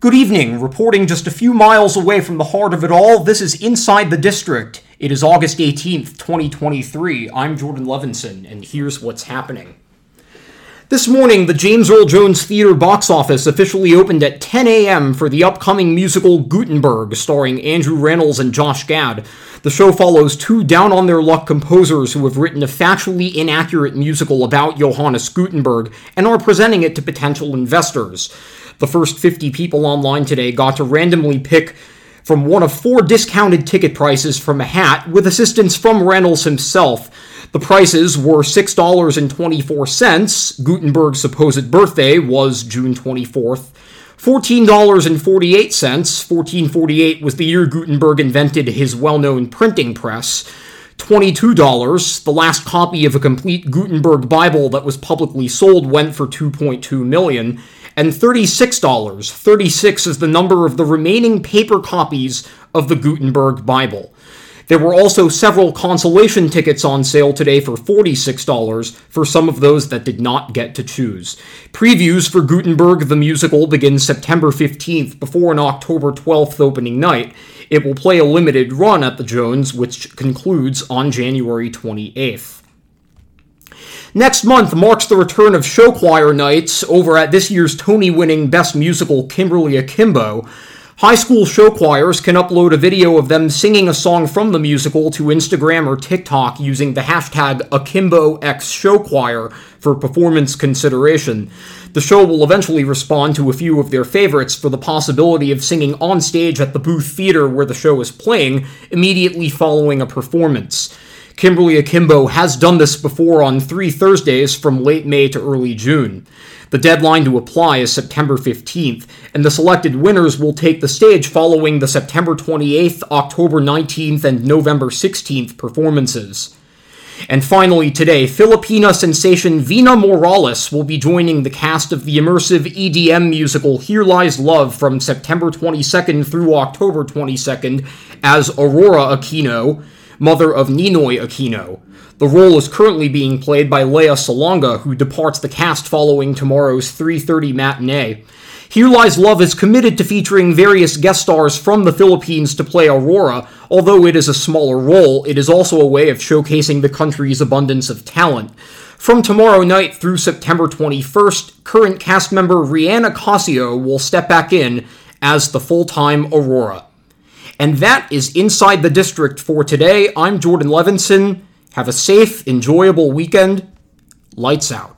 Good evening. Reporting just a few miles away from the heart of it all, this is Inside the District. It is August 18th, 2023. I'm Jordan Levinson, and here's what's happening. This morning, the James Earl Jones Theater box office officially opened at 10 a.m. for the upcoming musical Gutenberg, starring Andrew Rannells and Josh Gad. The show follows two down on their luck composers who have written a factually inaccurate musical about Johannes Gutenberg and are presenting it to potential investors. The first 50 people online today got to randomly pick from one of four discounted ticket prices from a hat with assistance from Rannells himself. The prices were $6.24. Gutenberg's supposed birthday was June 24th. $14.48. 1448 was the year Gutenberg invented his well known printing press. $22. The last copy of a complete Gutenberg Bible that was publicly sold went for 2.2 million, and $36. 36 is the number of the remaining paper copies of the Gutenberg Bible. There were also several consolation tickets on sale today for $46 for some of those that did not get to choose. Previews for Gutenberg the musical begin September 15th before an October 12th opening night. It will play a limited run at the Jones, which concludes on January 28th. Next month marks the return of show choir nights over at this year's Tony winning Best Musical Kimberly Akimbo. High school show choirs can upload a video of them singing a song from the musical to Instagram or TikTok using the hashtag AkimboXShowChoir for performance consideration. The show will eventually respond to a few of their favorites for the possibility of singing on stage at the Booth Theater where the show is playing immediately following a performance. Kimberly Akimbo has done this before on three Thursdays from late May to early June. The deadline to apply is September 15th, and the selected winners will take the stage following the September 28th, October 19th, and November 16th performances. And finally, today, Filipina sensation Vina Morales will be joining the cast of the immersive EDM musical Here Lies Love from September 22nd through October 22nd as Aurora Aquino, mother of Ninoy Aquino. The role is currently being played by Lea Salonga, who departs the cast following tomorrow's 3:30 matinee. Here Lies Love is committed to featuring various guest stars from the Philippines to play Aurora. Although it is a smaller role, it is also a way of showcasing the country's abundance of talent. From tomorrow night through September 21st, current cast member Reanne Acasio will step back in as the full time Aurora. And that is Inside the District for today. I'm Jordan Levinson. Have a safe, enjoyable weekend. Lights out.